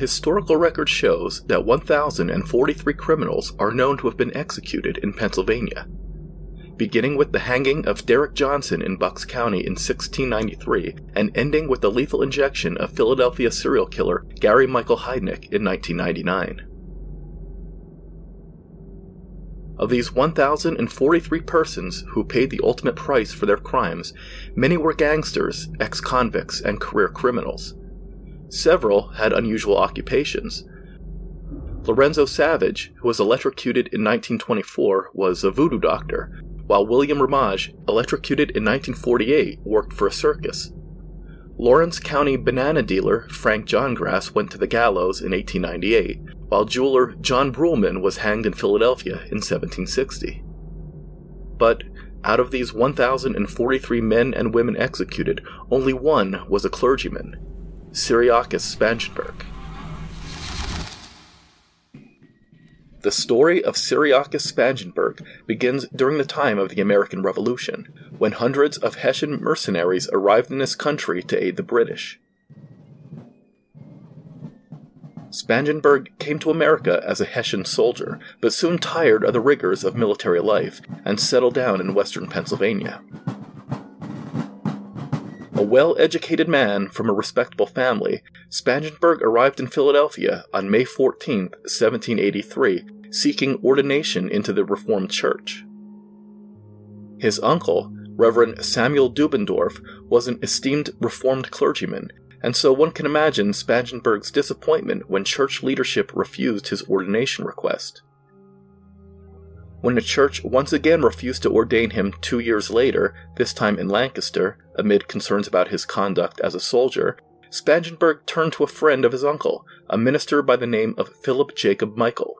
historical record shows that 1,043 criminals are known to have been executed in Pennsylvania. Beginning with the hanging of Derek Jonson in Bucks County in 1693 and ending with the lethal injection of Philadelphia serial killer Gary Michael Heidnik in 1999. Of these 1,043 persons who paid the ultimate price for their crimes, many were gangsters, ex convicts, and career criminals. Several had unusual occupations. Lorenzo Savage, who was electrocuted in 1924, was a voodoo doctor, while William Ramage, electrocuted in 1948, worked for a circus. Lawrence County banana dealer Frank Johngrass went to the gallows in 1898, while jeweler John Brulman was hanged in Philadelphia in 1760. But out of these 1,043 men and women executed, only one was a clergyman, Cyriacus Spangenberg. The story of Cyriacus Spangenberg begins during the time of the American Revolution, when hundreds of Hessian mercenaries arrived in this country to aid the British. Spangenberg came to America as a Hessian soldier, but soon tired of the rigors of military life and settled down in western Pennsylvania. A well educated man from a respectable family, Spangenberg arrived in Philadelphia on May 14, 1783, seeking ordination into the Reformed Church. His uncle, Reverend Samuel Dubendorf, was an esteemed Reformed clergyman and so one can imagine Spangenberg's disappointment when church leadership refused his ordination request. When the church once again refused to ordain him two years later, this time in Lancaster, amid concerns about his conduct as a soldier, Spangenberg turned to a friend of his uncle, a minister by the name of Philip Jacob Michael.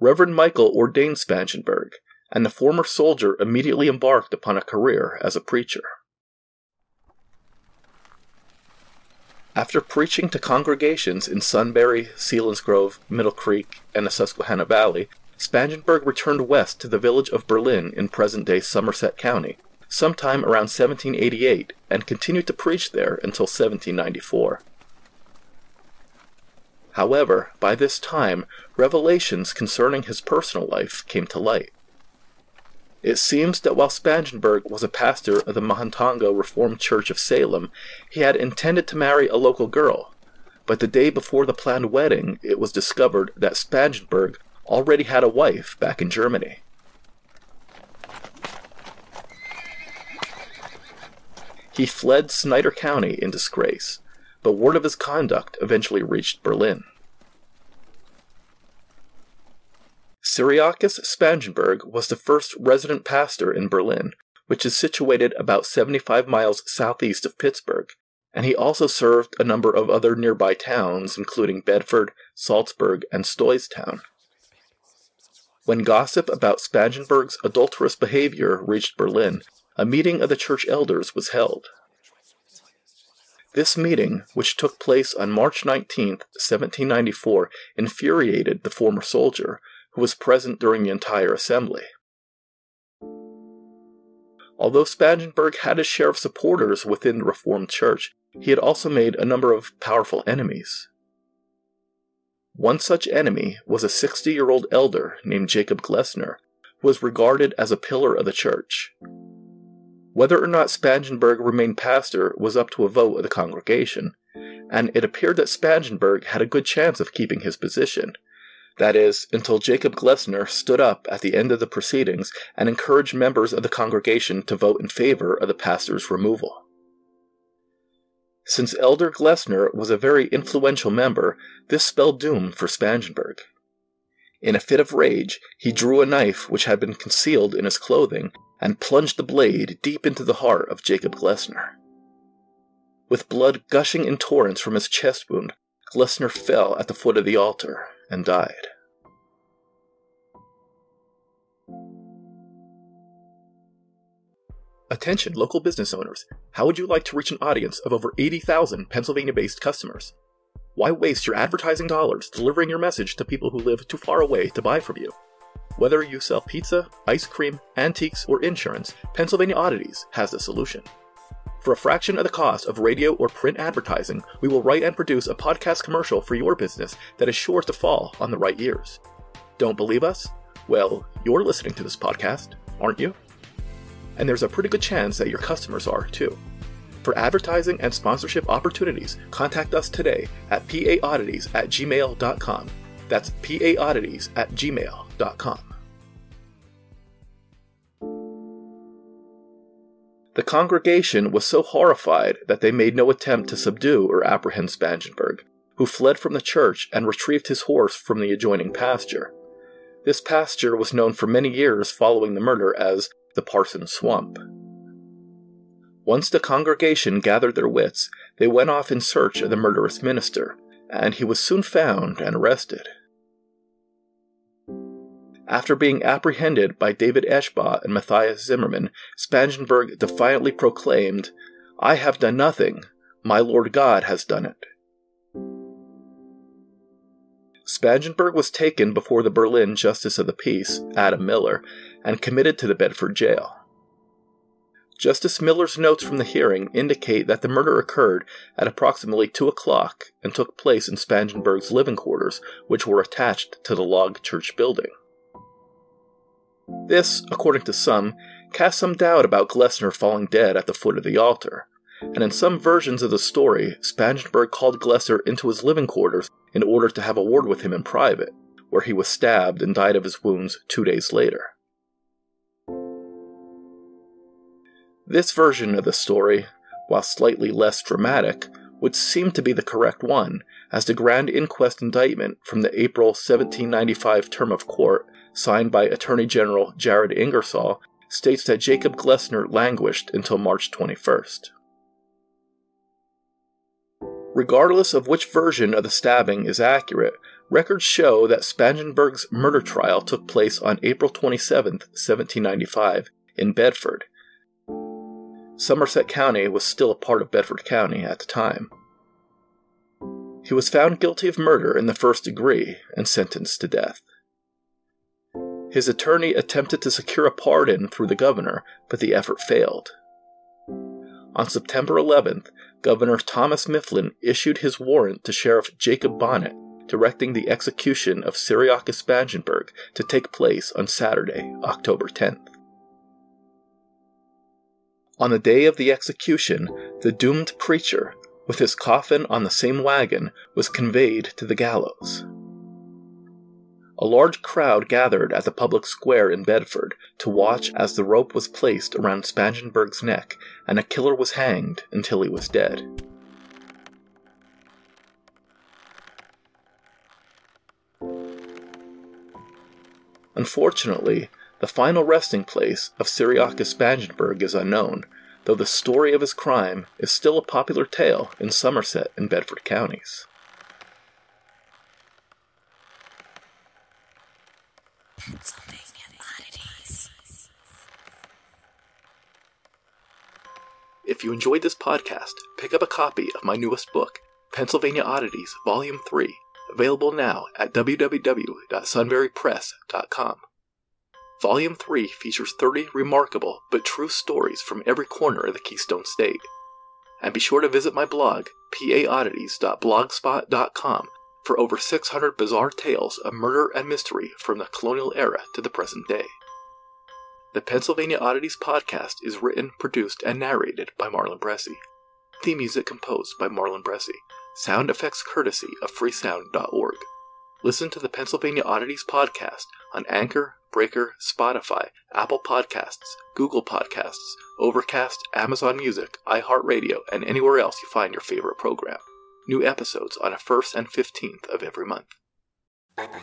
Reverend Michael ordained Spangenberg, and the former soldier immediately embarked upon a career as a preacher. After preaching to congregations in Sunbury, Selinsgrove, Middle Creek, and the Susquehanna Valley, Spangenberg returned west to the village of Berlin in present day Somerset County, sometime around 1788, and continued to preach there until 1794. However, by this time, revelations concerning his personal life came to light. It seems that while Spangenberg was a pastor of the Mahantongo Reformed Church of Salem, he had intended to marry a local girl. But the day before the planned wedding, it was discovered that Spangenberg already had a wife back in Germany. He fled Snyder County in disgrace, but word of his conduct eventually reached Berlin. Cyriacus Spangenberg was the first resident pastor in Berlin, which is situated about 75 miles southeast of Pittsburgh, and he also served a number of other nearby towns, including Bedford, Salzburg, and Stoystown. When gossip about Spangenberg's adulterous behavior reached Berlin, a meeting of the church elders was held. This meeting, which took place on March 19, 1794, infuriated the former soldier, who was present during the entire assembly. Although Spangenberg had his share of supporters within the Reformed Church, he had also made a number of powerful enemies. One such enemy was a 60 year old elder named Jacob Glessner, who was regarded as a pillar of the church. Whether or not Spangenberg remained pastor was up to a vote of the congregation, and it appeared that Spangenberg had a good chance of keeping his position, that is, until Jacob Glessner stood up at the end of the proceedings and encouraged members of the congregation to vote in favor of the pastor's removal. Since Elder Glessner was a very influential member, this spelled doom for Spangenberg. In a fit of rage, he drew a knife which had been concealed in his clothing and plunged the blade deep into the heart of Jacob Glessner. With blood gushing in torrents from his chest wound, Glessner fell at the foot of the altar and died. Attention, local business owners. How would you like to reach an audience of over 80,000 Pennsylvania based customers? Why waste your advertising dollars delivering your message to people who live too far away to buy from you? Whether you sell pizza, ice cream, antiques, or insurance, Pennsylvania Oddities has the solution. For a fraction of the cost of radio or print advertising, we will write and produce a podcast commercial for your business that is sure to fall on the right ears. Don't believe us? Well, you're listening to this podcast, aren't you? And there's a pretty good chance that your customers are, too. For advertising and sponsorship opportunities, contact us today at paoddities at gmail.com. That's paoddities at gmail.com. The congregation was so horrified that they made no attempt to subdue or apprehend Spangenberg, who fled from the church and retrieved his horse from the adjoining pasture. This pasture was known for many years following the murder as the Parson Swamp. Once the congregation gathered their wits, they went off in search of the murderous minister, and he was soon found and arrested. After being apprehended by David Eschbach and Matthias Zimmerman, Spangenberg defiantly proclaimed, I have done nothing, my Lord God has done it. Spangenberg was taken before the Berlin Justice of the Peace, Adam Miller, and committed to the Bedford jail. Justice Miller's notes from the hearing indicate that the murder occurred at approximately 2 o'clock and took place in Spangenberg's living quarters, which were attached to the log church building. This, according to some, casts some doubt about Glessner falling dead at the foot of the altar, and in some versions of the story, Spangenberg called Glessner into his living quarters in order to have a word with him in private, where he was stabbed and died of his wounds two days later. This version of the story, while slightly less dramatic, would seem to be the correct one, as the Grand Inquest indictment from the April 1795 term of court signed by Attorney General Jared Ingersoll, states that Jacob Glessner languished until March 21st. Regardless of which version of the stabbing is accurate, records show that Spangenberg's murder trial took place on April 27, 1795, in Bedford. Somerset County was still a part of Bedford County at the time. He was found guilty of murder in the first degree and sentenced to death. His attorney attempted to secure a pardon through the governor, but the effort failed. On September 11th, Governor Thomas Mifflin issued his warrant to Sheriff Jacob Bonnet, directing the execution of Cyriacus Spangenberg to take place on Saturday, October 10th. On the day of the execution, the doomed preacher, with his coffin on the same wagon, was conveyed to the gallows. A large crowd gathered at the public square in Bedford to watch as the rope was placed around Spangenberg's neck and a killer was hanged until he was dead. Unfortunately, the final resting place of Cyriacus Spangenberg is unknown, though the story of his crime is still a popular tale in Somerset and Bedford counties. If you enjoyed this podcast, pick up a copy of my newest book, Pennsylvania Oddities, Volume 3, available now at www.sunburypress.com. Volume 3 features 30 remarkable but true stories from every corner of the Keystone State. And be sure to visit my blog, paoddities.blogspot.com, for over 600 bizarre tales of murder and mystery from the colonial era to the present day. The Pennsylvania Oddities podcast is written, produced, and narrated by Marlon Bressi. Theme music composed by Marlon Bressi. Sound effects courtesy of freesound.org. Listen to the Pennsylvania Oddities podcast on Anchor, Breaker, Spotify, Apple Podcasts, Google Podcasts, Overcast, Amazon Music, iHeartRadio, and anywhere else you find your favorite program. New episodes on the 1st and 15th of every month. Bye bye.